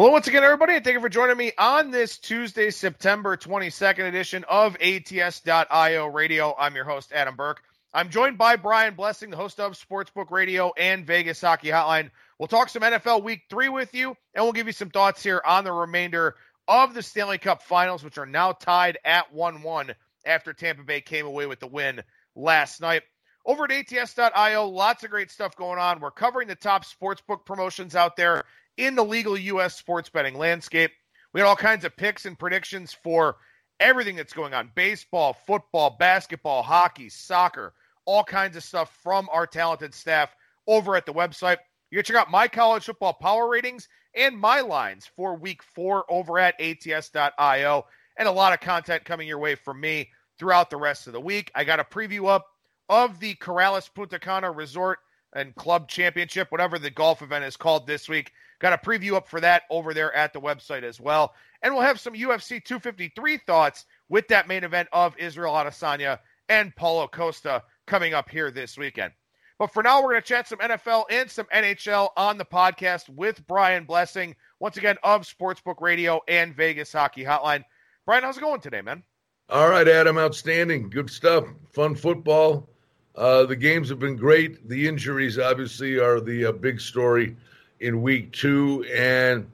Hello, once again, everybody, and thank you for joining me on this Tuesday, September 22nd edition of ATS.io Radio. I'm your host, Adam Burke. I'm joined by Brian Blessing, the host of Sportsbook Radio and Vegas Hockey Hotline. We'll talk some NFL Week 3 with you, and we'll give you some thoughts here on the remainder of the Stanley Cup Finals, which are now tied at 1 1 after Tampa Bay came away with the win last night. Over at ATS.io, lots of great stuff going on. We're covering the top sportsbook promotions out there in the legal U.S. sports betting landscape. We had all kinds of picks and predictions for everything that's going on baseball, football, basketball, hockey, soccer, all kinds of stuff from our talented staff over at the website. You can check out my college football power ratings and my lines for week four over at ats.io, and a lot of content coming your way from me throughout the rest of the week. I got a preview up of the Corales Punta Cana Resort and Club Championship, whatever the golf event is called this week. Got a preview up for that over there at the website as well. And we'll have some UFC 253 thoughts with that main event of Israel Adesanya and Paulo Costa coming up here this weekend. But for now, we're going to chat some NFL and some NHL on the podcast with Brian Blessing, once again of Sportsbook Radio and Vegas Hockey Hotline. Brian, how's it going today, man? All right, Adam, outstanding. Good stuff. Fun football. Uh, the games have been great. The injuries, obviously, are the uh, big story in week two, and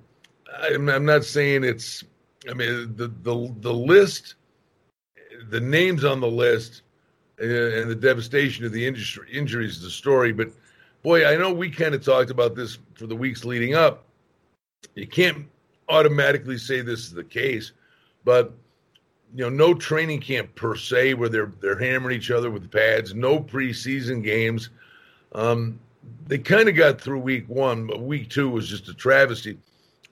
I'm, I'm not saying it's. I mean, the the the list, the names on the list, uh, and the devastation of the industry, injuries is the story. But boy, I know we kind of talked about this for the weeks leading up. You can't automatically say this is the case, but you know, no training camp per se where they're they're hammering each other with pads. No preseason games. Um, they kind of got through week one, but week two was just a travesty.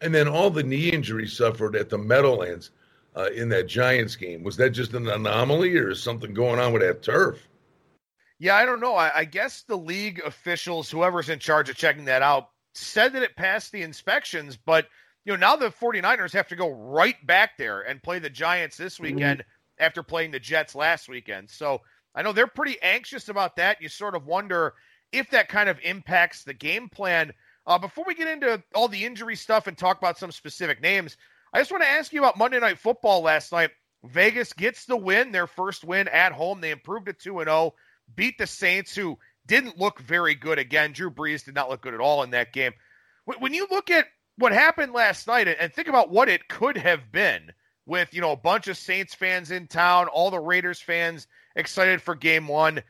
And then all the knee injuries suffered at the Meadowlands uh, in that Giants game. Was that just an anomaly or is something going on with that turf? Yeah, I don't know. I, I guess the league officials, whoever's in charge of checking that out, said that it passed the inspections, but you know, now the 49ers have to go right back there and play the Giants this mm-hmm. weekend mm-hmm. after playing the Jets last weekend. So I know they're pretty anxious about that. You sort of wonder if that kind of impacts the game plan. Uh, before we get into all the injury stuff and talk about some specific names, I just want to ask you about Monday Night Football last night. Vegas gets the win, their first win at home. They improved to 2 0, beat the Saints, who didn't look very good again. Drew Brees did not look good at all in that game. When you look at what happened last night and think about what it could have been with, you know, a bunch of Saints fans in town, all the Raiders fans excited for game one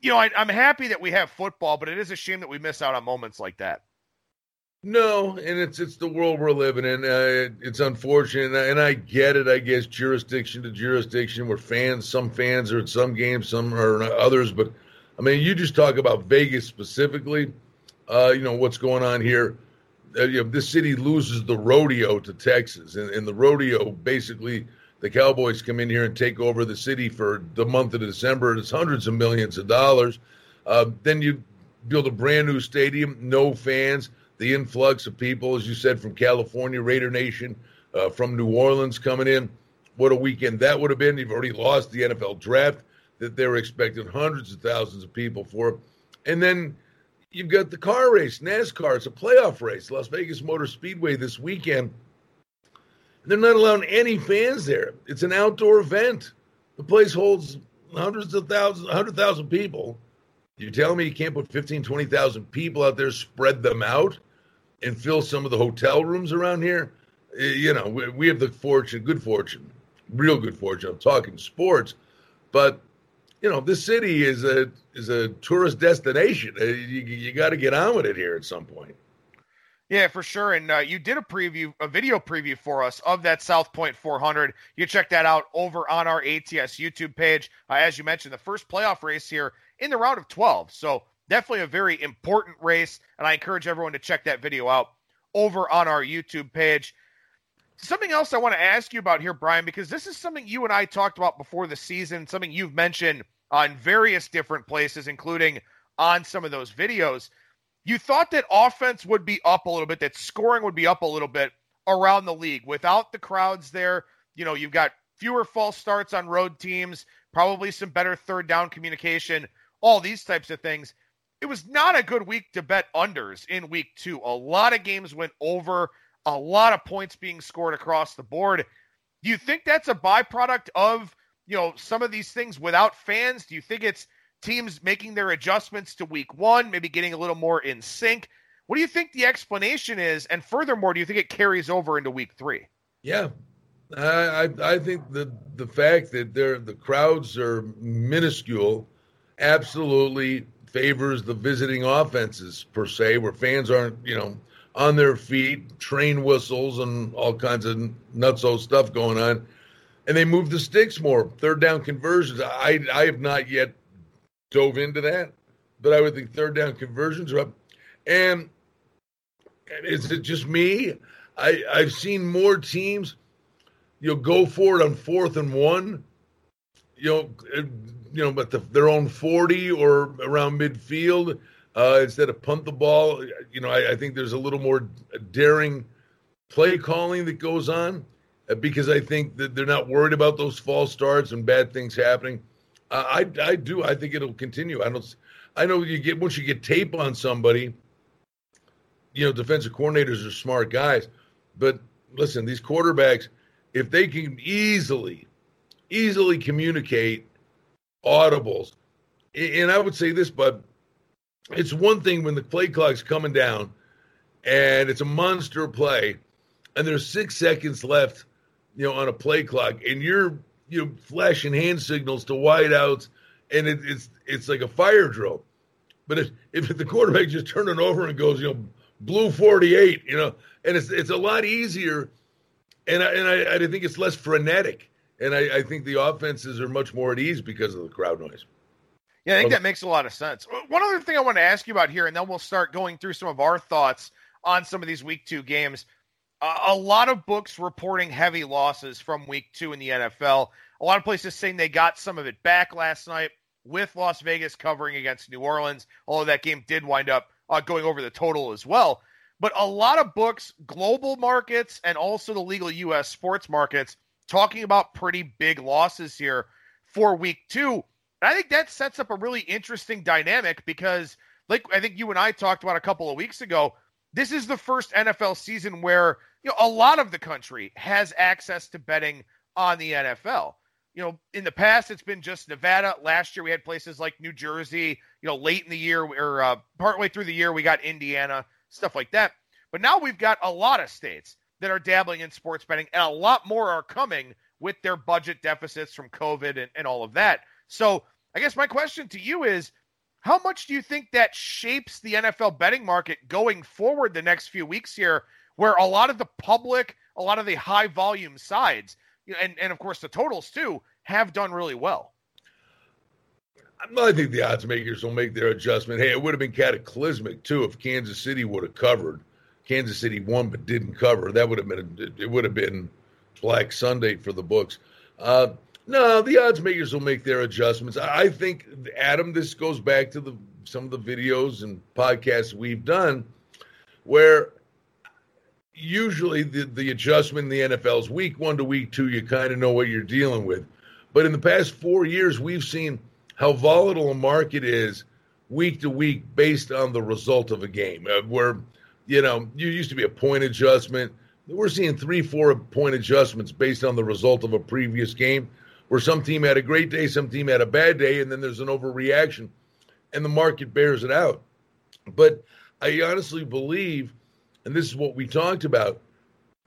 you know, I, I'm happy that we have football, but it is a shame that we miss out on moments like that. No, and it's it's the world we're living in. Uh, it's unfortunate, and I get it. I guess jurisdiction to jurisdiction, where fans, some fans are at some games, some are others. But I mean, you just talk about Vegas specifically. Uh, you know what's going on here. Uh, you know, this city loses the rodeo to Texas, and, and the rodeo basically the Cowboys come in here and take over the city for the month of December. It's hundreds of millions of dollars. Uh, then you build a brand new stadium, no fans. The influx of people, as you said, from California, Raider Nation, uh, from New Orleans coming in. What a weekend that would have been. You've already lost the NFL draft that they were expecting hundreds of thousands of people for. And then you've got the car race, NASCAR. It's a playoff race, Las Vegas Motor Speedway this weekend. They're not allowing any fans there. It's an outdoor event. The place holds hundreds of thousands, 100,000 people. You're telling me you can't put 15, 20,000 people out there, spread them out, and fill some of the hotel rooms around here? Eh, you know, we have the fortune, good fortune, real good fortune. I'm talking sports, but you know, this city is a is a tourist destination. Eh, you, you got to get on with it here at some point. Yeah, for sure. And uh, you did a preview, a video preview for us of that South Point 400. You check that out over on our ATS YouTube page. Uh, as you mentioned, the first playoff race here in the round of 12. So definitely a very important race. And I encourage everyone to check that video out over on our YouTube page. Something else I want to ask you about here, Brian, because this is something you and I talked about before the season, something you've mentioned on various different places, including on some of those videos you thought that offense would be up a little bit, that scoring would be up a little bit around the league without the crowds there. You know, you've got fewer false starts on road teams, probably some better third down communication, all these types of things. It was not a good week to bet unders in week two. A lot of games went over. a lot of points being scored across the board. Do you think that's a byproduct of, you know, some of these things without fans? Do you think it's teams making their adjustments to week one, maybe getting a little more in sync? What do you think the explanation is? And furthermore, do you think it carries over into week three? Yeah. I, I think the the fact that they're, the crowds are minuscule absolutely favors the visiting offenses per se, where fans aren't, you know, on their feet, train whistles and all kinds of nutso stuff going on. And they move the sticks more, third down conversions. I I have not yet dove into that, but I would think third down conversions are up. And is it just me? I I've seen more teams, you know, go for it on fourth and one, you know, you know, but the, their own forty or around midfield uh, instead of punt the ball. You know, I, I, think there's a little more daring play calling that goes on uh, because I think that they're not worried about those false starts and bad things happening. I I do. I think it'll continue. I don't. I know you get once you get tape on somebody. You know, defensive coordinators are smart guys, but listen, these quarterbacks, if they can easily, easily communicate audibles, and I would say this, but it's one thing when the play clock's coming down and it's a monster play and there's six seconds left, you know, on a play clock and you're you know flashing hand signals to wideouts and it, it's it's like a fire drill. But if if the quarterback just turn it over and goes, you know, blue 48, you know, and it's it's a lot easier and I, and I, I think it's less frenetic. And I, I think the offenses are much more at ease because of the crowd noise. Yeah, I think that makes a lot of sense. One other thing I want to ask you about here, and then we'll start going through some of our thoughts on some of these week two games. A lot of books reporting heavy losses from week two in the NFL. A lot of places saying they got some of it back last night with Las Vegas covering against New Orleans, although that game did wind up uh, going over the total as well. But a lot of books, global markets, and also the legal U.S. sports markets talking about pretty big losses here for week two. And I think that sets up a really interesting dynamic because, like I think you and I talked about a couple of weeks ago, this is the first NFL season where you know a lot of the country has access to betting on the NFL. You know, in the past it's been just Nevada. Last year we had places like New Jersey. You know, late in the year or uh, partway through the year we got Indiana, stuff like that. But now we've got a lot of states that are dabbling in sports betting, and a lot more are coming with their budget deficits from COVID and, and all of that. So I guess my question to you is how much do you think that shapes the NFL betting market going forward the next few weeks here, where a lot of the public, a lot of the high volume sides, and, and of course the totals too, have done really well? I think the odds makers will make their adjustment. Hey, it would have been cataclysmic too if Kansas City would have covered. Kansas City won but didn't cover. That would have been it would have been Black Sunday for the books. Uh, no, the odds makers will make their adjustments. I think, Adam, this goes back to the some of the videos and podcasts we've done, where usually the, the adjustment in the NFL is week one to week two. You kind of know what you're dealing with. But in the past four years, we've seen how volatile a market is week to week based on the result of a game. Uh, where, you know, you used to be a point adjustment. We're seeing three, four point adjustments based on the result of a previous game where some team had a great day, some team had a bad day, and then there's an overreaction, and the market bears it out. But I honestly believe, and this is what we talked about.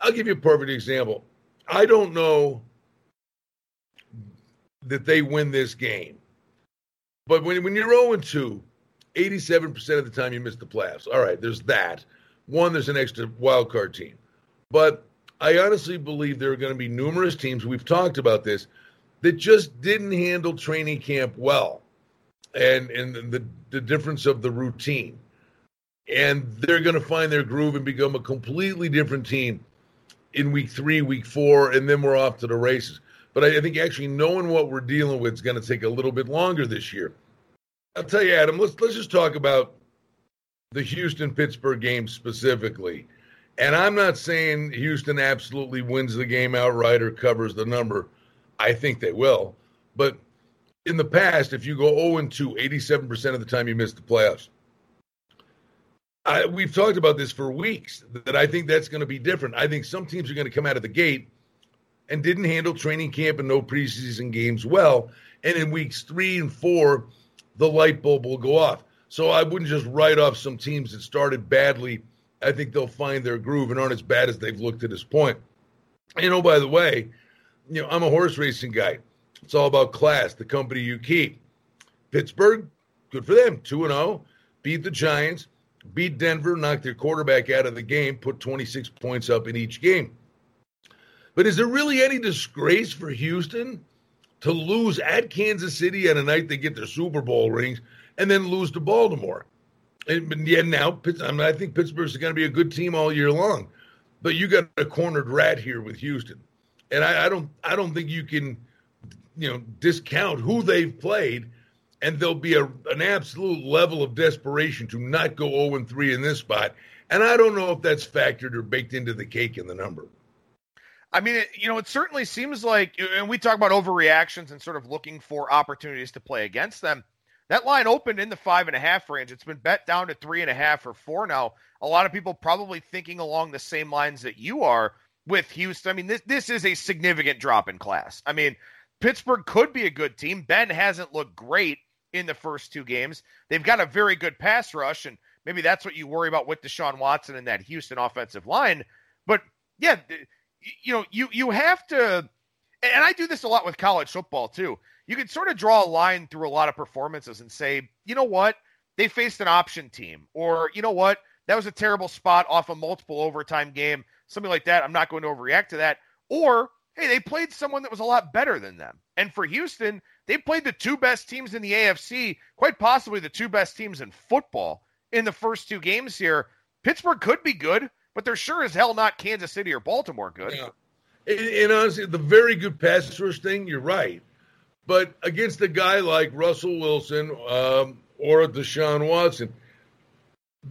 I'll give you a perfect example. I don't know that they win this game, but when when you're 0 2, 87% of the time you miss the playoffs. All right, there's that. One, there's an extra wild card team. But I honestly believe there are going to be numerous teams, we've talked about this, that just didn't handle training camp well and and the, the difference of the routine and they're going to find their groove and become a completely different team in week three week four and then we're off to the races but i, I think actually knowing what we're dealing with is going to take a little bit longer this year i'll tell you adam let's let's just talk about the houston pittsburgh game specifically and i'm not saying houston absolutely wins the game outright or covers the number I think they will. But in the past, if you go 0 2, 87% of the time you miss the playoffs. I, we've talked about this for weeks that I think that's going to be different. I think some teams are going to come out of the gate and didn't handle training camp and no preseason games well. And in weeks three and four, the light bulb will go off. So I wouldn't just write off some teams that started badly. I think they'll find their groove and aren't as bad as they've looked to this point. You oh, know, by the way, you know, I'm a horse racing guy. It's all about class, the company you keep. Pittsburgh, good for them, 2 0, beat the Giants, beat Denver, knocked their quarterback out of the game, put 26 points up in each game. But is there really any disgrace for Houston to lose at Kansas City on a night they get their Super Bowl rings and then lose to Baltimore? And yeah, now I, mean, I think Pittsburgh's going to be a good team all year long, but you got a cornered rat here with Houston, and I, I don't, I don't think you can, you know, discount who they've played and there'll be a, an absolute level of desperation to not go 0 3 in this spot. And I don't know if that's factored or baked into the cake in the number. I mean, you know, it certainly seems like, and we talk about overreactions and sort of looking for opportunities to play against them. That line opened in the five and a half range. It's been bet down to three and a half or four now. A lot of people probably thinking along the same lines that you are with Houston. I mean, this this is a significant drop in class. I mean, Pittsburgh could be a good team. Ben hasn't looked great, in the first two games. They've got a very good pass rush, and maybe that's what you worry about with Deshaun Watson and that Houston offensive line. But yeah, you know, you you have to, and I do this a lot with college football too. You can sort of draw a line through a lot of performances and say, you know what, they faced an option team, or you know what, that was a terrible spot off a multiple overtime game, something like that. I'm not going to overreact to that. Or hey, they played someone that was a lot better than them. And for Houston, they played the two best teams in the AFC, quite possibly the two best teams in football in the first two games here. Pittsburgh could be good, but they're sure as hell not Kansas City or Baltimore good. Yeah. And, and honestly, the very good pass rush thing, you're right. But against a guy like Russell Wilson um, or Deshaun Watson,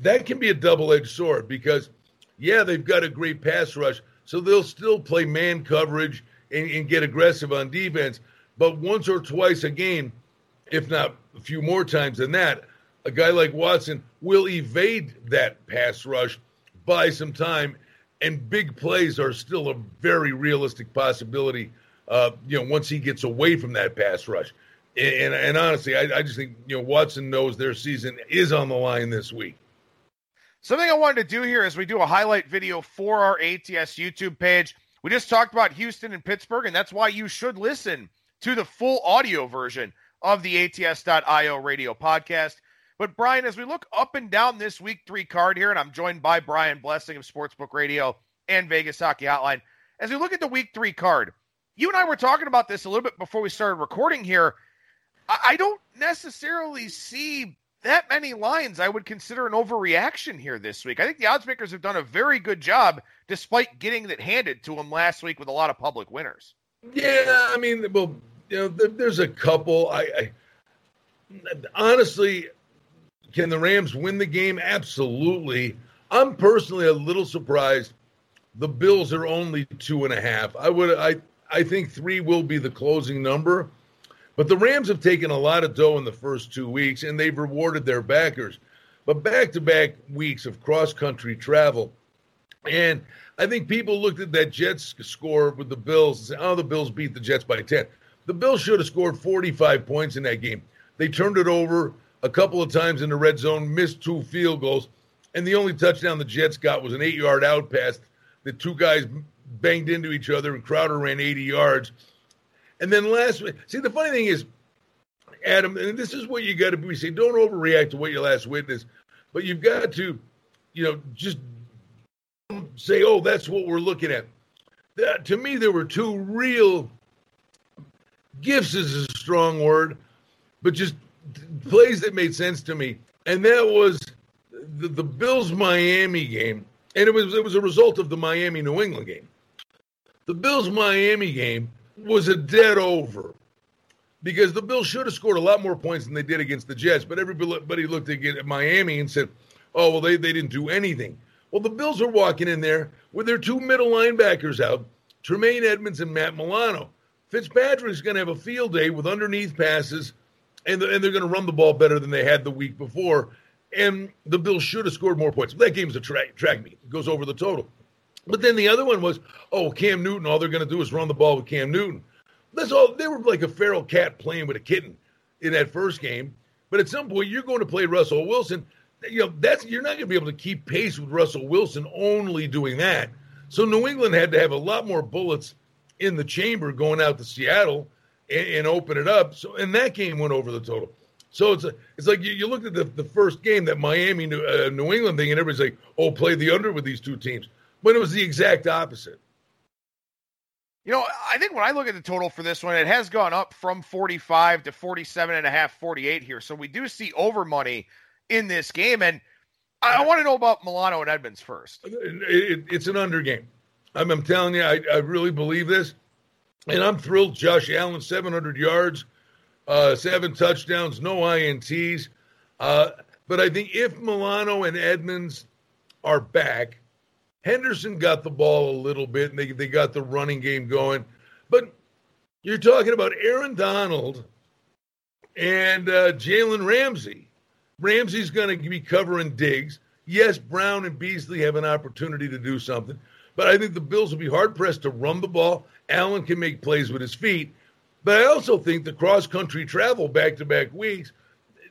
that can be a double edged sword because, yeah, they've got a great pass rush, so they'll still play man coverage and, and get aggressive on defense. But once or twice a game, if not a few more times than that, a guy like Watson will evade that pass rush, buy some time, and big plays are still a very realistic possibility. Uh, you know, once he gets away from that pass rush, and and, and honestly, I, I just think you know Watson knows their season is on the line this week. Something I wanted to do here is we do a highlight video for our ATS YouTube page. We just talked about Houston and Pittsburgh, and that's why you should listen to the full audio version of the ATS.io radio podcast. But Brian, as we look up and down this week three card here, and I'm joined by Brian Blessing of Sportsbook Radio and Vegas Hockey Hotline. As we look at the week three card, you and I were talking about this a little bit before we started recording here. I don't necessarily see that many lines I would consider an overreaction here this week. I think the odds makers have done a very good job despite getting that handed to them last week with a lot of public winners. Yeah, I mean, well, you know, there's a couple. I, I honestly, can the Rams win the game? Absolutely. I'm personally a little surprised. The Bills are only two and a half. I would, I, I think three will be the closing number. But the Rams have taken a lot of dough in the first two weeks, and they've rewarded their backers. But back to back weeks of cross country travel. And I think people looked at that Jets score with the Bills and said, oh, the Bills beat the Jets by 10. The Bills should have scored 45 points in that game. They turned it over a couple of times in the red zone, missed two field goals, and the only touchdown the Jets got was an eight yard out pass. The two guys banged into each other, and Crowder ran 80 yards. And then last week, see, the funny thing is, Adam, and this is what you got to be say, don't overreact to what you last witnessed, but you've got to, you know, just say, oh, that's what we're looking at. That, to me, there were two real gifts is a strong word, but just plays that made sense to me. And that was the, the Bills Miami game. And it was it was a result of the Miami New England game. The Bills Miami game was a dead over because the Bills should have scored a lot more points than they did against the Jets. But everybody looked at Miami and said, oh, well, they, they didn't do anything. Well, the Bills are walking in there with their two middle linebackers out, Tremaine Edmunds and Matt Milano. Fitzpatrick's going to have a field day with underneath passes, and, and they're going to run the ball better than they had the week before. and the Bills should have scored more points. That game's a track, track meet. It goes over the total. But then the other one was, oh, Cam Newton, all they're going to do is run the ball with Cam Newton. That's all. They were like a feral cat playing with a kitten in that first game. But at some point, you're going to play Russell Wilson. You know, that's you're not going to be able to keep pace with Russell Wilson only doing that. So New England had to have a lot more bullets in the chamber going out to Seattle and, and open it up. So and that game went over the total. So it's a, it's like you, you looked at the, the first game that Miami New, uh, New England thing, and everybody's like, "Oh, play the under with these two teams," when it was the exact opposite. You know, I think when I look at the total for this one, it has gone up from 45 to 47 and a half, 48 here. So we do see over money in this game. And I, I want to know about Milano and Edmunds first. It, it, it's an under game. I'm, I'm telling you, I, I, really believe this. And I'm thrilled. Josh Allen, 700 yards, uh, seven touchdowns, no INTs. Uh, but I think if Milano and Edmunds are back, Henderson got the ball a little bit, and they, they got the running game going. But you're talking about Aaron Donald and uh, Jalen Ramsey. Ramsey's going to be covering Diggs. Yes, Brown and Beasley have an opportunity to do something, but I think the Bills will be hard pressed to run the ball. Allen can make plays with his feet, but I also think the cross country travel back to back weeks,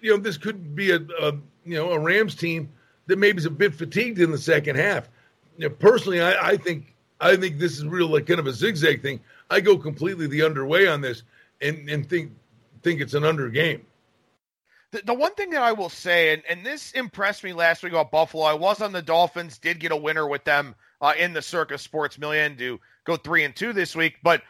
you know, this could be a, a you know a Rams team that maybe is a bit fatigued in the second half you know, personally, I, I think I think this is real like kind of a zigzag thing. I go completely the underway on this and and think think it's an under game. The, the one thing that I will say, and, and this impressed me last week about Buffalo, I was on the Dolphins, did get a winner with them uh, in the Circa Sports Million to go three and two this week. But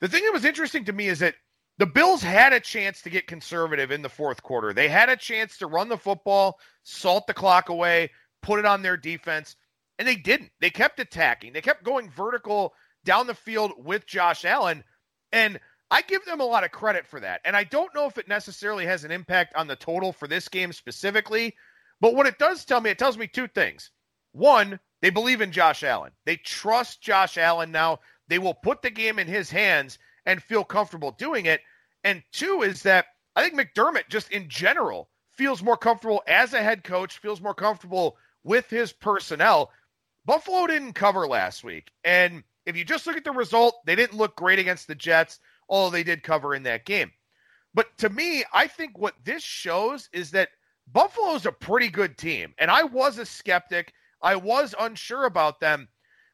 the thing that was interesting to me is that the Bills had a chance to get conservative in the fourth quarter. They had a chance to run the football, salt the clock away, put it on their defense. And they didn't. They kept attacking. They kept going vertical down the field with Josh Allen. And I give them a lot of credit for that. And I don't know if it necessarily has an impact on the total for this game specifically. But what it does tell me, it tells me two things. One, they believe in Josh Allen. They trust Josh Allen now. They will put the game in his hands and feel comfortable doing it. And two is that I think McDermott, just in general, feels more comfortable as a head coach, feels more comfortable with his personnel. Buffalo didn't cover last week. And if you just look at the result, they didn't look great against the Jets, although they did cover in that game. But to me, I think what this shows is that Buffalo is a pretty good team. And I was a skeptic. I was unsure about them.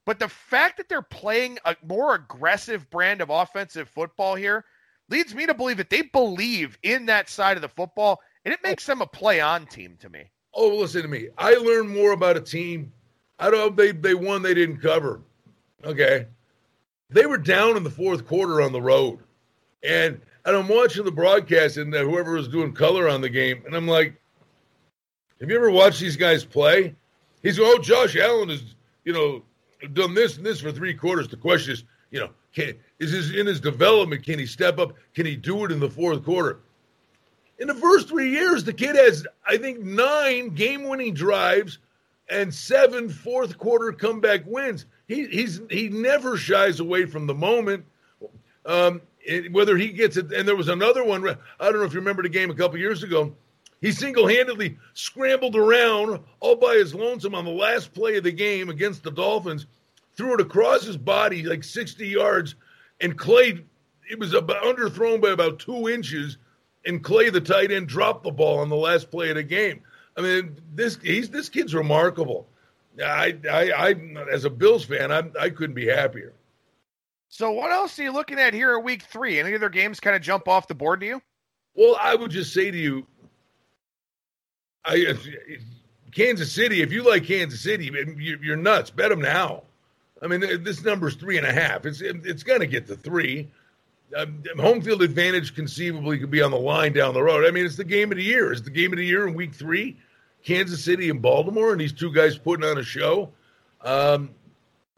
But the fact that they're playing a more aggressive brand of offensive football here leads me to believe that they believe in that side of the football, and it makes them a play on team to me. Oh, listen to me. I learned more about a team I don't know they they won, they didn't cover. Okay. They were down in the fourth quarter on the road. And and I'm watching the broadcast and whoever was doing color on the game, and I'm like, have you ever watched these guys play? He's oh, Josh Allen has, you know, done this and this for three quarters. The question is, you know, can is his in his development, can he step up? Can he do it in the fourth quarter? In the first three years, the kid has, I think, nine game winning drives and seven fourth quarter comeback wins. He he's he never shies away from the moment. Um, whether he gets it, and there was another one. I don't know if you remember the game a couple years ago. He single-handedly scrambled around all by his lonesome on the last play of the game against the Dolphins, threw it across his body like 60 yards, and Clay. It was about underthrown by about two inches, and Clay, the tight end, dropped the ball on the last play of the game. I mean, this he's this kid's remarkable. I, I, I as a Bills fan, I, I couldn't be happier. So, what else are you looking at here in Week Three? Any other games kind of jump off the board to you? Well, I would just say to you, I Kansas City. If you like Kansas City, you're nuts. Bet them now. I mean, this number's three and a half. It's it's going to get to three. Um, home field advantage conceivably could be on the line down the road. I mean, it's the game of the year. It's the game of the year in Week Three. Kansas City and Baltimore, and these two guys putting on a show. Um,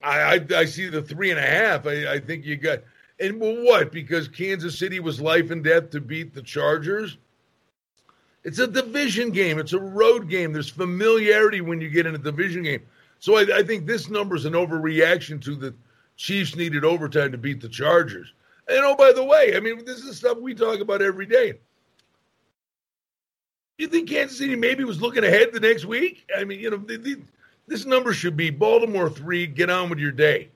I, I, I see the three and a half. I, I think you got and well, what? Because Kansas City was life and death to beat the Chargers. It's a division game. It's a road game. There's familiarity when you get in a division game. So I, I think this number is an overreaction to the Chiefs needed overtime to beat the Chargers. And oh, by the way, I mean this is stuff we talk about every day. You think Kansas City maybe was looking ahead the next week? I mean, you know, the, the, this number should be Baltimore three. Get on with your day.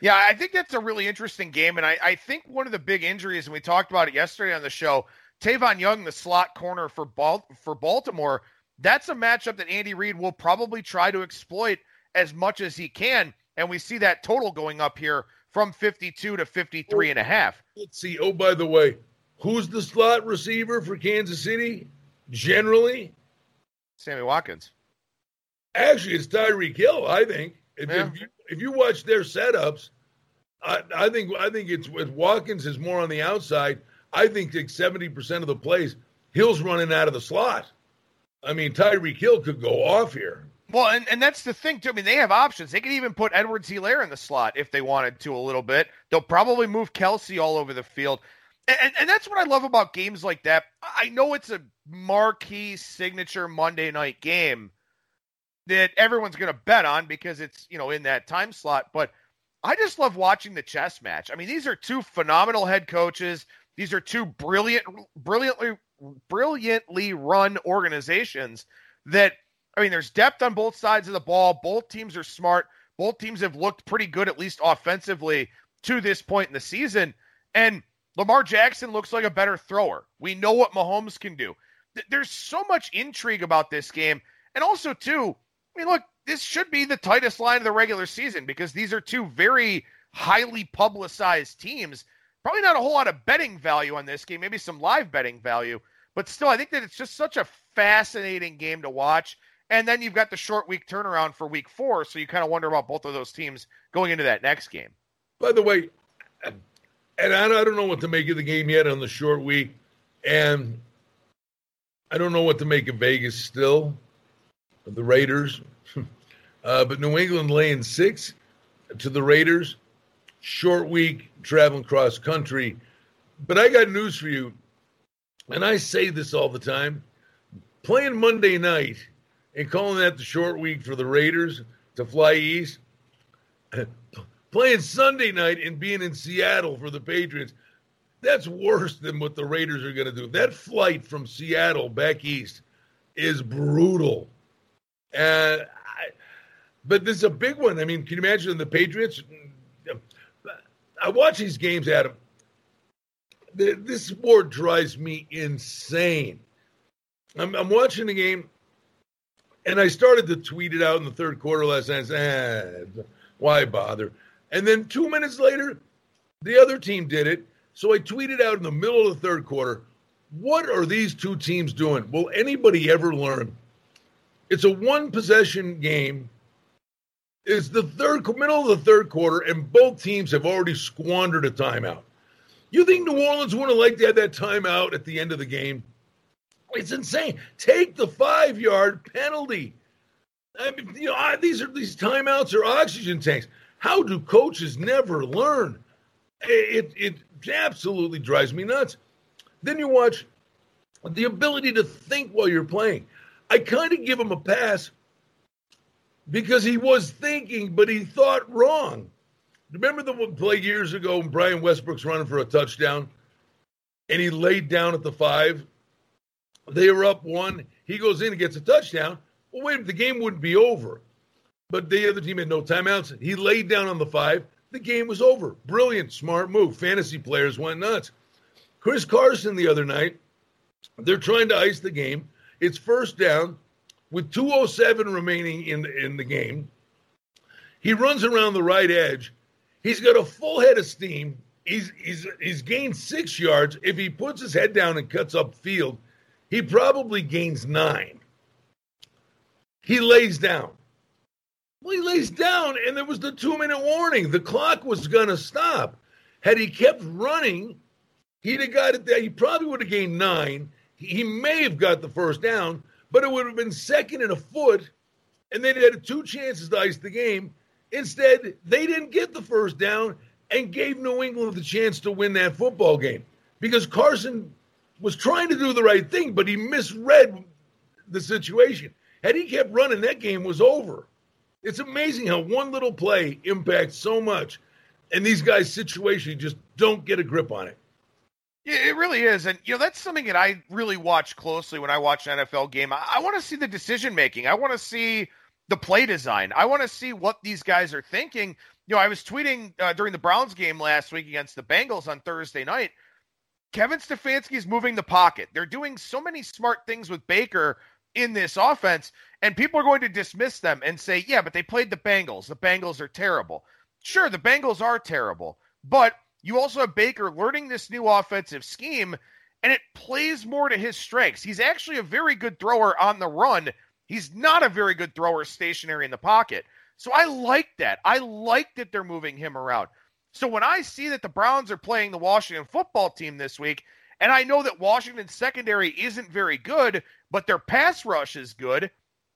Yeah, I think that's a really interesting game, and I, I think one of the big injuries, and we talked about it yesterday on the show, Tavon Young, the slot corner for Bal- for Baltimore. That's a matchup that Andy Reid will probably try to exploit as much as he can, and we see that total going up here from 52 to 53 and a half. Let's see. Oh, by the way, who's the slot receiver for Kansas City? Generally, Sammy Watkins. Actually, it's Tyreek Hill. I think if, Yeah. if, you, if you watch their setups, I, I think I think it's with Watkins is more on the outside. I think like seventy percent of the plays, Hill's running out of the slot. I mean, Tyreek Hill could go off here. Well, and, and that's the thing too. I mean, they have options. They could even put Edwards Helaire in the slot if they wanted to a little bit. They'll probably move Kelce all over the field. And, and, that's what I love about games like that. I know it's a marquee signature Monday night game that everyone's going to bet on because it's, you know, in that time slot. But I just love watching the chess match. I mean, these are two phenomenal head coaches. These are two brilliant, brilliantly, brilliantly run organizations that – I mean, there's depth on both sides of the ball. Both teams are smart. Both teams have looked pretty good, at least offensively, to this point in the season. And Lamar Jackson looks like a better thrower. We know what Mahomes can do. There's so much intrigue about this game. And also, too, I mean, look, this should be the tightest line of the regular season because these are two very highly publicized teams. Probably not a whole lot of betting value on this game, maybe some live betting value. But still, I think that it's just such a fascinating game to watch. And then you've got the short week turnaround for week four. So you kind of wonder about both of those teams going into that next game. By the way, and I don't know what to make of the game yet on the short week. And I don't know what to make of Vegas still, the Raiders. uh, but New England laying six to the Raiders. Short week, traveling cross country. But I got news for you. And I say this all the time playing Monday night and calling that the short week for the Raiders to fly east. Playing Sunday night and being in Seattle for the Patriots, that's worse than what the Raiders are going to do. That flight from Seattle back east is brutal. Uh, I, but this is a big one. I mean, can you imagine the Patriots? I watch these games, Adam. This sport drives me insane. I'm, I'm watching the game and I started to tweet it out in the third quarter last night. Said, eh, why bother? And then two minutes later, the other team did it. So I tweeted out in the middle of the third quarter, what are these two teams doing? Will anybody ever learn? It's a one possession game. It's the third middle of the third quarter, and both teams have already squandered a timeout. You think New Orleans would have liked to have that timeout at the end of the game? It's insane. Take the five yard penalty. I mean, you know, these are these timeouts are oxygen tanks. How do coaches never learn? It, it, absolutely drives me nuts. Then you watch the ability to think while you're playing. I kind of give him a pass because he was thinking, but he thought wrong. Remember the play years ago when Brian Westbrook's running for a touchdown and he laid down at the five they were up one. He goes in and gets a touchdown. Well, wait, the game wouldn't be over. But the other team had no timeouts. He laid down on the five. The game was over. Brilliant, smart move. Fantasy players went nuts. Chris Carson the other night, they're trying to ice the game. It's first down with 207 remaining in the, in the game. He runs around the right edge. He's got a full head of steam. He's he's he's gained six yards. If he puts his head down and cuts up field, he probably gains nine. He lays down. Well, he lays down, and there was the two minute warning. The clock was going to stop. Had he kept running, he'd have got it there. He probably would have gained nine. He may have got the first down, but it would have been second and a foot, and they'd had two chances to ice the game. Instead, they didn't get the first down and gave New England the chance to win that football game because Carson was trying to do the right thing, but he misread the situation. Had he kept running, that game was over. It's amazing how one little play impacts so much, and these guys' situation just don't get a grip on it. Yeah, it really is. And, you know, that's something that I really watch closely when I watch an NFL game. I, I want to see the decision making. I want to see the play design. I want to see what these guys are thinking. You know, I was tweeting uh, during the Browns game last week against the Bengals on Thursday night. Kevin Stefanski is moving the pocket. They're doing so many smart things with Baker in this offense, and people are going to dismiss them and say, yeah, but they played the Bengals. The Bengals are terrible. Sure, the Bengals are terrible, but you also have Baker learning this new offensive scheme, and it plays more to his strengths. He's actually a very good thrower on the run. He's not a very good thrower stationary in the pocket. So I like that. I like that they're moving him around. So when I see that the Browns are playing the Washington football team this week, and I know that Washington's secondary isn't very good, but their pass rush is good,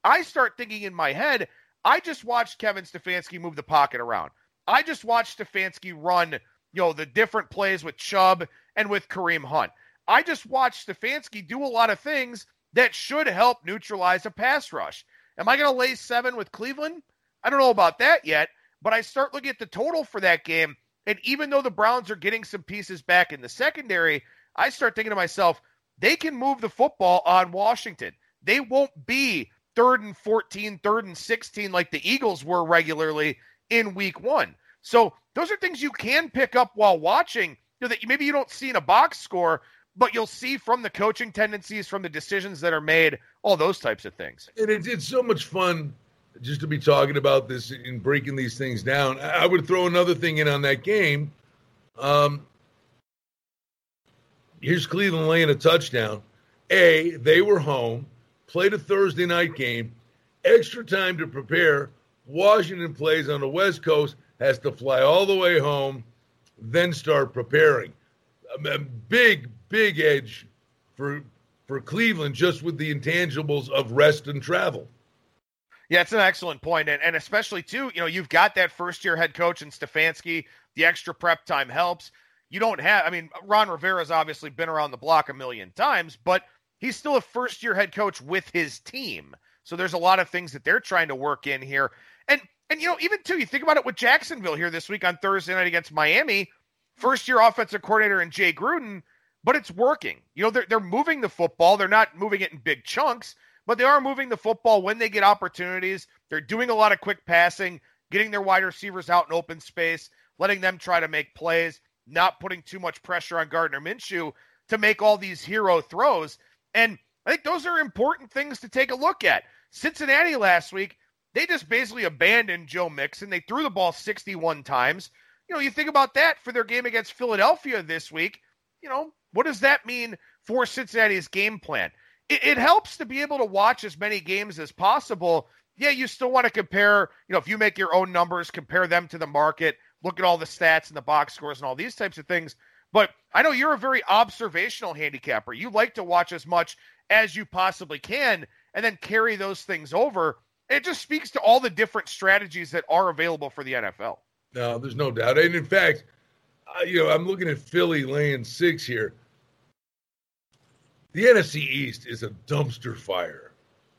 I start thinking in my head, I just watched Kevin Stefanski move the pocket around. I just watched Stefanski run you know, the different plays with Chubb and with Kareem Hunt. I just watched Stefanski do a lot of things that should help neutralize a pass rush. Am I going to lay seven with Cleveland? I don't know about that yet, but I start looking at the total for that game. And even though the Browns are getting some pieces back in the secondary, I start thinking to myself, they can move the football on Washington. They won't be third and 14, third and 16 like the Eagles were regularly in week one. So those are things you can pick up while watching you know, that maybe you don't see in a box score, but you'll see from the coaching tendencies, from the decisions that are made, all those types of things. And it's, it's so much fun just to be talking about this and breaking these things down. I would throw another thing in on that game. Um, here's Cleveland laying a touchdown. A, they were home, played a Thursday night game, extra time to prepare. Washington plays on the West Coast has to fly all the way home, then start preparing. A big, big edge for for Cleveland just with the intangibles of rest and travel. Yeah, it's an excellent point, and, and especially too, you know, you've got that first year head coach and Stefanski. The extra prep time helps. You don't have, I mean, Ron Rivera's obviously been around the block a million times, but he's still a first year head coach with his team. So there's a lot of things that they're trying to work in here. And and you know, even too, you think about it with Jacksonville here this week on Thursday night against Miami, first year offensive coordinator and Jay Gruden, but it's working. You know, they're they're moving the football. They're not moving it in big chunks, but they are moving the football when they get opportunities. They're doing a lot of quick passing, getting their wide receivers out in open space, letting them try to make plays, not putting too much pressure on Gardner Minshew to make all these hero throws. And I think those are important things to take a look at. Cincinnati last week they just basically abandoned Joe Mixon. They threw the ball 61 times. You know, you think about that for their game against Philadelphia this week. You know, what does that mean for Cincinnati's game plan? It, it helps to be able to watch as many games as possible. Yeah, you still want to compare, you know, if you make your own numbers, compare them to the market, look at all the stats and the box scores and all these types of things. But I know you're a very observational handicapper. You like to watch as much as you possibly can and then carry those things over it just speaks to all the different strategies that are available for the NFL. No, there's no doubt. And in fact, uh, you know, I'm looking at Philly laying six here. The NFC East is a dumpster fire.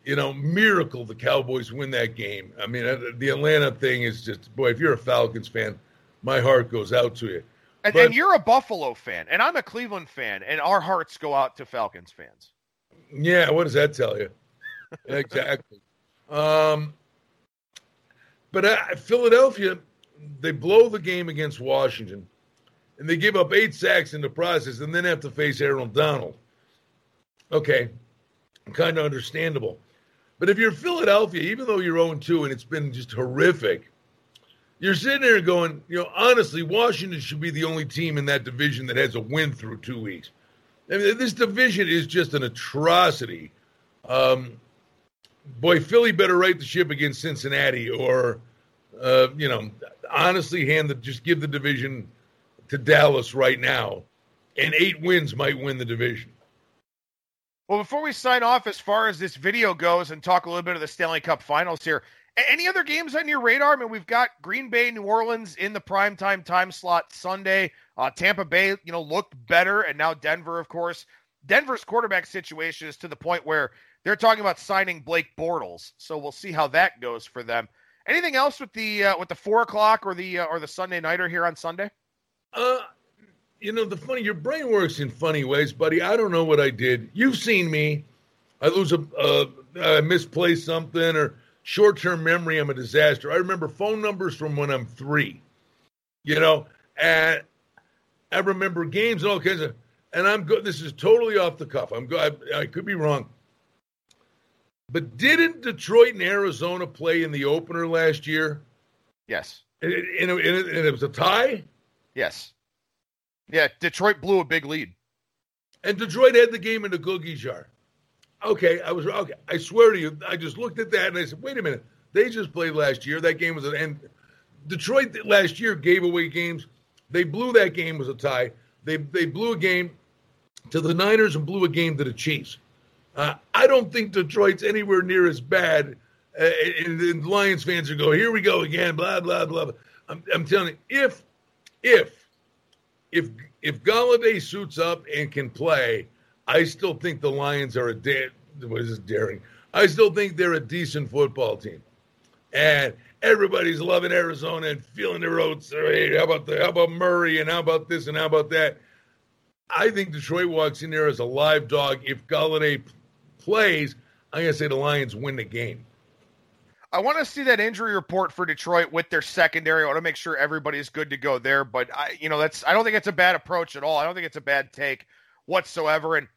You know, miracle the Cowboys win that game. I mean, uh, the Atlanta thing is just, boy, if you're a Falcons fan, my heart goes out to you. And, but, and you're a Buffalo fan, and I'm a Cleveland fan, and our hearts go out to Falcons fans. Yeah, what does that tell you? exactly. Um, but uh, Philadelphia, they blow the game against Washington, and they give up eight sacks in the process, and then have to face Aaron Donald. Okay, kind of understandable. But if you're Philadelphia, even though you're 0 2 and it's been just horrific, you're sitting there going, you know, honestly, Washington should be the only team in that division that has a win through two weeks. I mean, this division is just an atrocity. Um, boy, Philly better right the ship against Cincinnati, or uh, you know, honestly, hand the just give the division to Dallas right now, and eight wins might win the division. Well, before we sign off, as far as this video goes, and talk a little bit of the Stanley Cup Finals here, any other games on your radar? I mean, we've got Green Bay, New Orleans in the primetime time slot Sunday. Uh, Tampa Bay, you know, looked better, and now Denver, of course. Denver's quarterback situation is to the point where they're talking about signing Blake Bortles, so we'll see how that goes for them. Anything else with the uh, with the four o'clock or the uh, or the Sunday nighter here on Sunday? Uh, you know, the funny, your brain works in funny ways, buddy. I don't know what I did. You've seen me. I lose a, uh, I misplace something or short term memory. I'm a disaster. I remember phone numbers from when I'm three, you know, and I remember games and all kinds of, and I'm good. This is totally off the cuff. I'm good. I, I could be wrong. But didn't Detroit and Arizona play in the opener last year? Yes. And it, and it, and it was a tie? Yes. Yeah, Detroit blew a big lead. And Detroit had the game in the cookie jar. Okay, I was okay. I swear to you, I just looked at that and I said, "Wait a minute, they just played last year. That game was an and Detroit last year gave away games. They blew that game was a tie. They they blew a game to the Niners and blew a game to the Chiefs. Uh, I don't think Detroit's anywhere near as bad. Uh, and, and Lions fans are going, here we go again, blah blah blah. I'm, I'm telling you, if if if if Golladay suits up and can play, I still think the Lions are a da- what is daring? I still think they're a decent football team, and everybody's loving Arizona and feeling their oats. Hey, how about the how about Murray and how about this and how about that? I think Detroit walks in there as a live dog. If Golladay plays, I'm gonna say the Lions win the game. I want to see that injury report for Detroit with their secondary. I want to make sure everybody's good to go there. But I, you know, that's I don't think it's a bad approach at all. I don't think it's a bad take whatsoever. And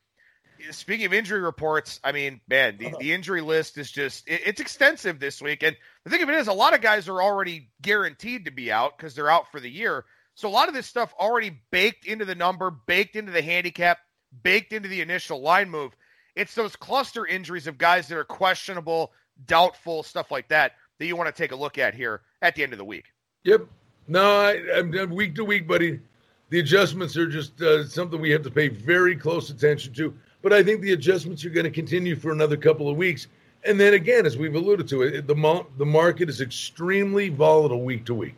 speaking of injury reports, I mean, man, the, the injury list is just it, it's extensive this week. And the thing of it is, a lot of guys are already guaranteed to be out because they're out for the year. So a lot of this stuff already baked into the number, baked into the handicap, baked into the initial line move. It's those cluster injuries of guys that are questionable doubtful stuff like that that you want to take a look at here at the end of the week. Yep. No, I, am week to week, buddy. The adjustments are just uh, something we have to pay very close attention to. But I think the adjustments are going to continue for another couple of weeks. And then again, as we've alluded to, it, the the market is extremely volatile week to week.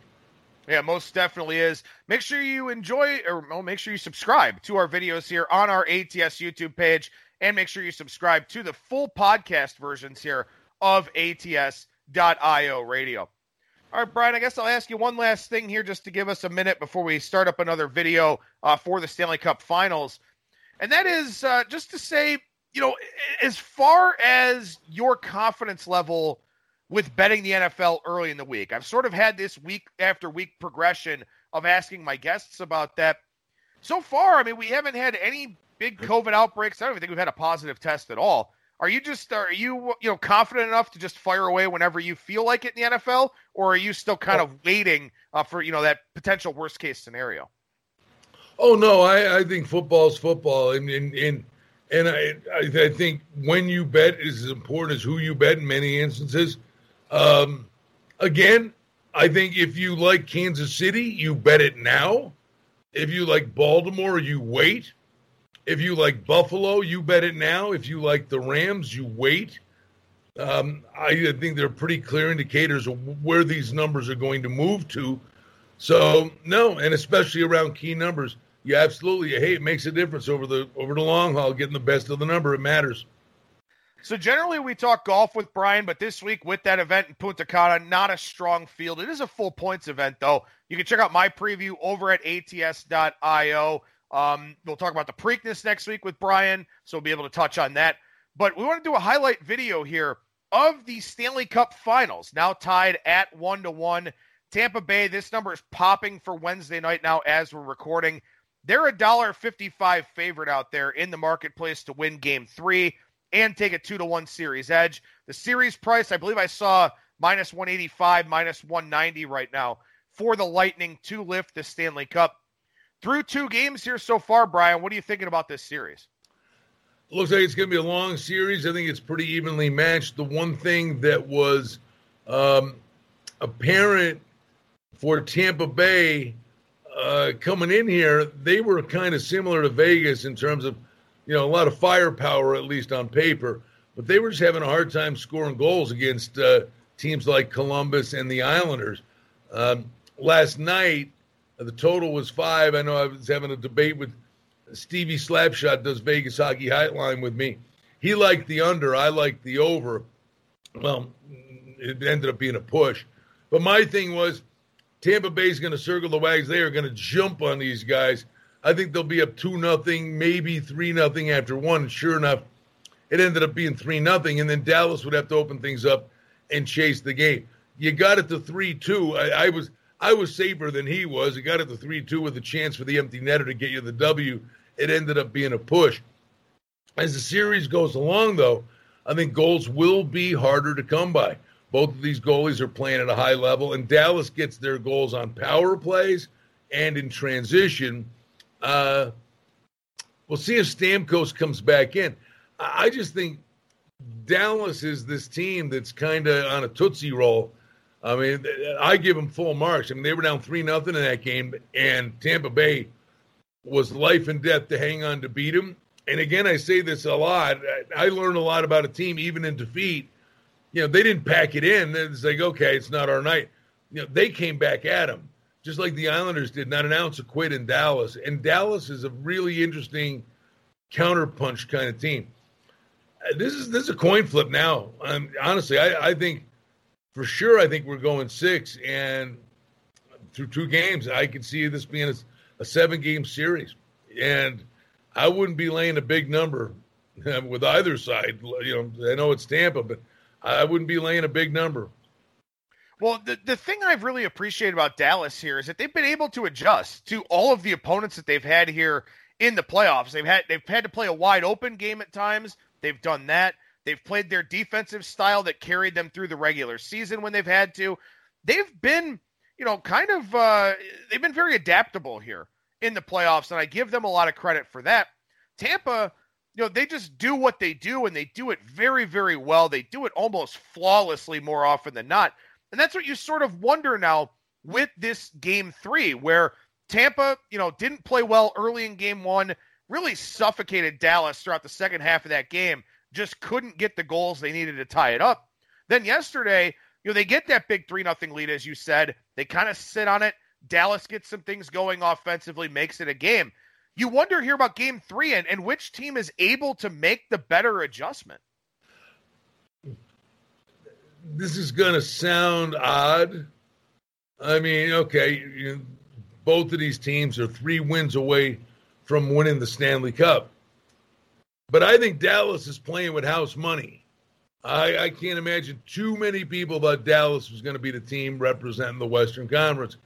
Yeah, most definitely is. Make sure you enjoy or well, make sure you subscribe to our videos here on our ATS YouTube page and make sure you subscribe to the full podcast versions here of ATS.io radio. All right, Brian, I guess I'll ask you one last thing here just to give us a minute before we start up another video uh, for the Stanley Cup finals. And that is uh, just to say, you know, as far as your confidence level with betting the NFL early in the week, I've sort of had this week after week progression of asking my guests about that. So far, I mean, we haven't had any big COVID outbreaks. I don't even think we've had a positive test at all. Are you just are you you know confident enough to just fire away whenever you feel like it in the NFL, or are you still kind of waiting uh, for you know that potential worst case scenario? Oh no, I, I think football's football, and and and, and I I think when you bet is as important as who you bet in many instances. Um, again, I think if you like Kansas City, you bet it now. If you like Baltimore, you wait. If you like Buffalo, you bet it now. If you like the Rams, you wait. Um, I think they're pretty clear indicators of where these numbers are going to move to. So no, and especially around key numbers, you absolutely hey, it makes a difference over the over the long haul. Getting the best of the number, it matters. So generally, we talk golf with Brian, but this week with that event in Punta Cana, not a strong field. It is a full points event, though. You can check out my preview over at ats.io. Um, we'll talk about the Preakness next week with Brian, so we'll be able to touch on that. But we want to do a highlight video here of the Stanley Cup Finals, now tied at one to one. Tampa Bay, this number is popping for Wednesday night now as we're recording. They're a dollar fifty-five favorite out there in the marketplace to win Game Three and take a two to one series edge. The series price, I believe, I saw minus one eighty-five, minus one ninety right now for the Lightning to lift the Stanley Cup through two games here so far, Brian. What are you thinking about this series? Looks like it's going to be a long series. I think it's pretty evenly matched. The one thing that was um, apparent for Tampa Bay uh, coming in here, they were kind of similar to Vegas in terms of, you know, a lot of firepower, at least on paper, but they were just having a hard time scoring goals against uh, teams like Columbus and the Islanders. Um, last night, the total was five. I know I was having a debate with Stevie Slapshot, does Vegas Hockey Hotline with me. He liked the under. I liked the over. Well, it ended up being a push. But my thing was Tampa Bay's going to circle the wags. They are going to jump on these guys. I think they'll be up two nothing, maybe three nothing after one. Sure enough, it ended up being three nothing, and then Dallas would have to open things up and chase the game. You got it to three two. I, I was I was safer than he was. He got it to three two with a chance for the empty netter to get you the W. It ended up being a push. As the series goes along, though, I think goals will be harder to come by. Both of these goalies are playing at a high level, and Dallas gets their goals on power plays and in transition. Uh, we'll see if Stamkos comes back in. I just think Dallas is this team that's kind of on a tootsie roll. I mean, I give them full marks. I mean, they were down three nothing in that game, and Tampa Bay was life and death to hang on to beat them. And again, I say this a lot. I learned a lot about a team, even in defeat. You know, they didn't pack it in. It's like, okay, it's not our night. You know, they came back at them, just like the Islanders did. Not an ounce of quit in Dallas. And Dallas is a really interesting counterpunch kind of team. This is this is a coin flip now. Um, honestly, I, I think for sure. I think we're going six, and through two games, I could see this being a, a seven game series. And I wouldn't be laying a big number with either side. You know, I know it's Tampa, but I wouldn't be laying a big number. Well, the, the thing I've really appreciated about Dallas here is that they've been able to adjust to all of the opponents that they've had here in the playoffs. They've had they've had to play a wide open game at times. They've done that. They've played their defensive style that carried them through the regular season when they've had to. They've been, you know, kind of uh, they've been very adaptable here in the playoffs, and I give them a lot of credit for that. Tampa, you know, they just do what they do, and they do it very, very well. They do it almost flawlessly more often than not. And that's what you sort of wonder now with this game three, where Tampa, you know, didn't play well early in game one, really suffocated Dallas throughout the second half of that game, just couldn't get the goals they needed to tie it up. Then yesterday, you know, they get that big 3 nothing lead, as you said. They kind of sit on it. Dallas gets some things going offensively, makes it a game. You wonder here about game three and, and which team is able to make the better adjustment. This is going to sound odd. I mean, okay, you, both of these teams are three wins away from winning the Stanley Cup. But I think Dallas is playing with house money. I, I can't imagine too many people thought Dallas was going to be the team representing the Western Conference.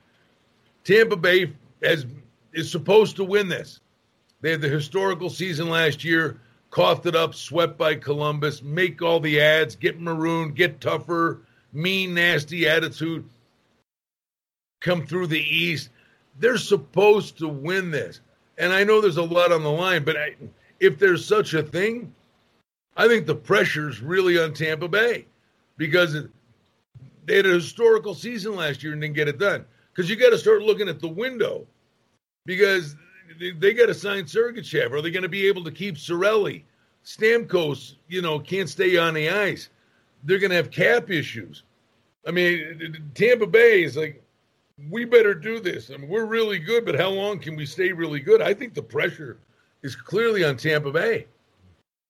Tampa Bay has is supposed to win this. They had the historical season last year, coughed it up, swept by Columbus, make all the ads, get marooned, get tougher, mean, nasty attitude, come through the East. They're supposed to win this. And I know there's a lot on the line, but I, if there's such a thing, I think the pressure's really on Tampa Bay because they had a historical season last year and didn't get it done because you got to start looking at the window because they, got to sign Sergachev. Are they going to be able to keep Cirelli? Stamkos, you know, can't stay on the ice. They're going to have cap issues. I mean, Tampa Bay is like, we better do this. I mean, we're really good, but how long can we stay really good? I think the pressure is clearly on Tampa Bay.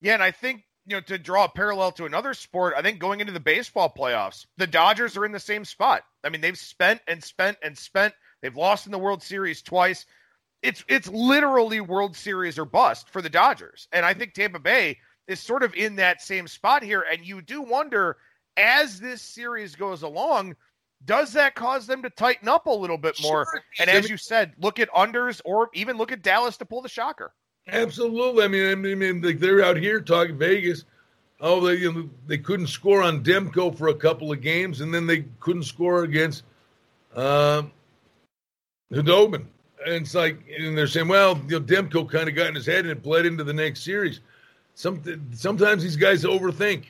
Yeah, and I think you know, to draw a parallel to another sport, I think going into the baseball playoffs, the Dodgers are in the same spot. I mean, they've spent and spent and spent. They've lost in the World Series twice. It's it's literally World Series or bust for the Dodgers. And I think Tampa Bay is sort of in that same spot here. And you do wonder as this series goes along, does that cause them to tighten up a little bit more? Sure. And as you said, look at unders or even look at Dallas to pull the shocker. Absolutely. I mean, I mean, they're out here talking Vegas. Oh, they you know, they couldn't score on Demko for a couple of games, and then they couldn't score against uh, Khudobin. And it's like, and they're saying, well, you know, Demko kind of got in his head and it bled into the next series. Some, sometimes these guys overthink,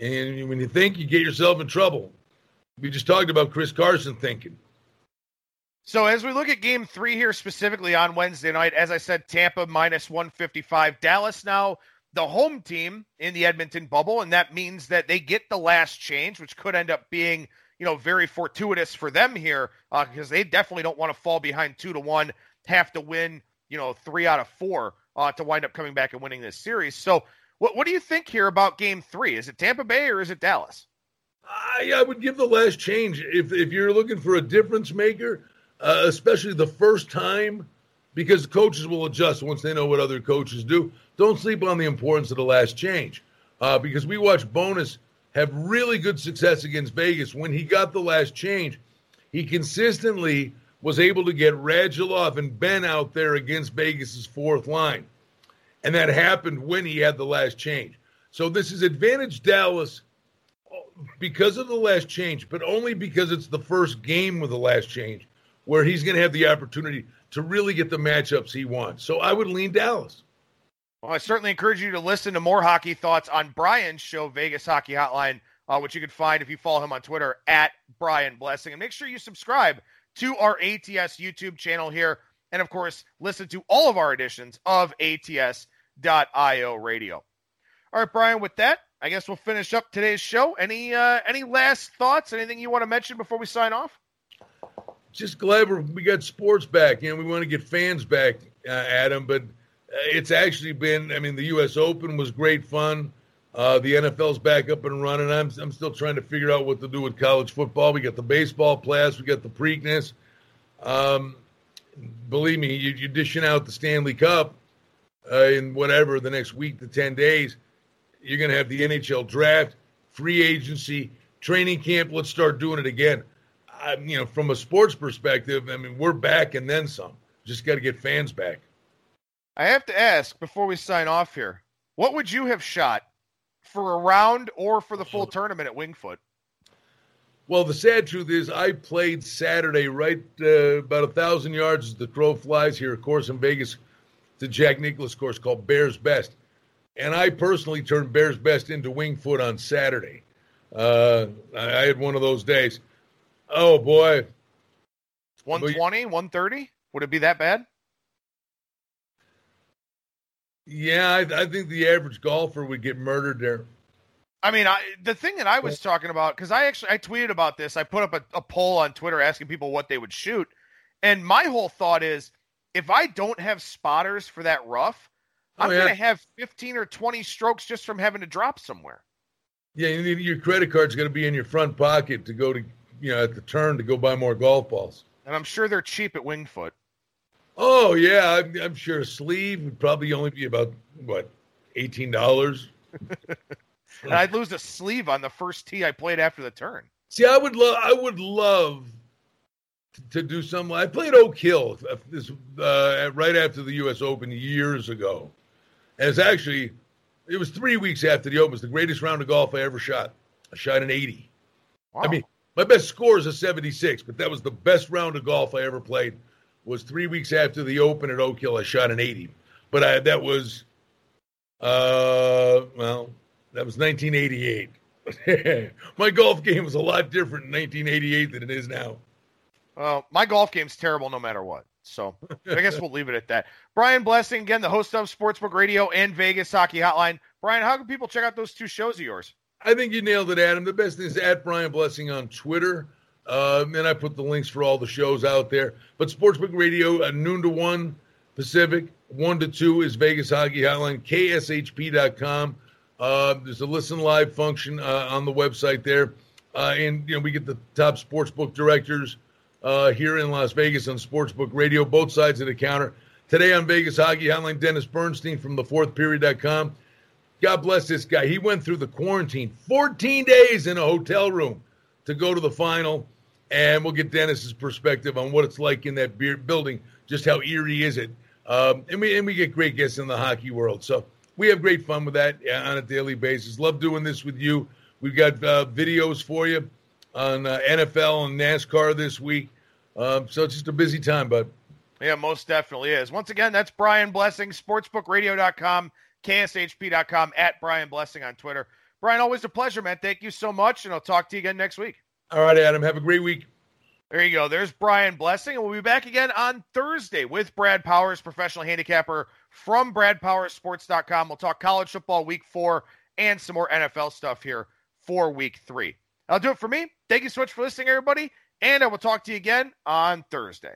and when you think, you get yourself in trouble. We just talked about Chris Carson thinking. So as we look at game three here specifically on Wednesday night, as I said, Tampa minus 155. Dallas now the home team in the Edmonton bubble, and that means that they get the last change, which could end up being, you know, very fortuitous for them here uh, because they definitely don't want to fall behind two to one, have to win, you know, three out of four uh, to wind up coming back and winning this series. So, what what do you think here about Game Three? Is it Tampa Bay or is it Dallas? I, I would give the last change if if you're looking for a difference maker uh, especially the first time because coaches will adjust once they know what other coaches do. Don't sleep on the importance of the last change uh, because we watched Bowness have really good success against Vegas. When he got the last change, he consistently was able to get Radulov and Benn out there against Vegas's fourth line. And that happened when he had the last change. So this is advantage Dallas because of the last change, but only because it's the first game with the last change where he's going to have the opportunity to really get the matchups he wants. So I would lean Dallas. Well, I certainly encourage you to listen to more hockey thoughts on Brian's show, Vegas Hockey Hotline, uh, which you can find if you follow him on Twitter at Brian Blessing. And make sure you subscribe to our ATS YouTube channel here. And of course, listen to all of our editions of ATS.io radio. All right, Brian, with that, I guess we'll finish up today's show. Any uh, any last thoughts? Anything you want to mention before we sign off? Just glad we got sports back. You know, we want to get fans back, uh, Adam. But uh, it's actually been. I mean, the U.S. Open was great fun. Uh, the NFL's back up and running. I'm I'm still trying to figure out what to do with college football. We got the baseball playoffs. We got the Preakness. Um, believe me, you, you're dishing out the Stanley Cup uh, in whatever the next week to ten days you're going to have the NHL draft, free agency, training camp. Let's start doing it again. I, you know, from a sports perspective, I mean, we're back and then some. Just got to get fans back. I have to ask before we sign off here what would you have shot for a round or for the full tournament at Wingfoot? Well, the sad truth is, I played Saturday right uh, about a thousand yards as the crow flies here, of course, in Vegas, the Jack Nicklaus course called Bears Best and I personally turned Bears Best into Wingfoot on Saturday. Uh, I, I had one of those days. Oh boy, 120, 130. Would it be that bad? Yeah, I, I, think the average golfer would get murdered there. I mean, I, the thing that I was talking about because I actually I tweeted about this. I put up a, a poll on Twitter asking people what they would shoot, and my whole thought is if I don't have spotters for that rough, oh, I'm oh, yeah. going to have 15 or 20 strokes just from having to drop somewhere. Yeah, you your credit card's going to be in your front pocket to go to, you know, at the turn to go buy more golf balls. And I'm sure they're cheap at Wingfoot. Oh yeah, I'm, I'm sure a sleeve would probably only be about what, eighteen dollars. and I'd lose a sleeve on the first tee I played after the turn. See, I would love, I would love to do some. I played Oak Hill uh, this uh, right after the U.S. Open years ago, and it's actually, it was three weeks after the Open. It was the greatest round of golf I ever shot. I shot an 80. Wow. I mean, my best score is a 76, but that was the best round of golf I ever played. Was three weeks after the Open at Oak Hill. I shot an 80, but I, that was, uh, well, that was 1988. my golf game was a lot different in 1988 than it is now. Well, my golf game's terrible no matter what. So I guess we'll leave it at that. Brian Blessing, again, the host of Sportsbook Radio and Vegas Hockey Hotline. Brian, how can people check out those two shows of yours? I think you nailed it, Adam. The best thing is at Brian Blessing on Twitter. Um, and I put the links for all the shows out there. But Sportsbook Radio, uh, noon to 1 Pacific, 1 to 2 is Vegas Hockey Hotline, kshp.com. Uh, there's a listen live function uh, on the website there. Uh, and, you know, we get the top sportsbook directors – uh, here in Las Vegas on Sportsbook Radio, both sides of the counter. Today on Vegas Hockey Hotline, Dennis Bernstein from the fourth fourthperiod.com. God bless this guy. He went through the quarantine 14 days in a hotel room to go to the final. And we'll get Dennis's perspective on what it's like in that beer building, just how eerie is it. Um, and, we, and we get great guests in the hockey world. So we have great fun with that on a daily basis. Love doing this with you. We've got uh, videos for you on uh, NFL and NASCAR this week. Um, so it's just a busy time, bud. Yeah, most definitely is. Once again, that's Brian Blessing, sportsbookradio.com, kshp.com, at Brian Blessing on Twitter. Brian, always a pleasure, man. Thank you so much, and I'll talk to you again next week. All right, Adam. Have a great week. There you go. There's Brian Blessing, and we'll be back again on Thursday with Brad Powers, professional handicapper from BradPowersSports.com. We'll talk college football week four and some more NFL stuff here for week three. I'll do it for me. Thank you so much for listening, everybody, and I will talk to you again on Thursday.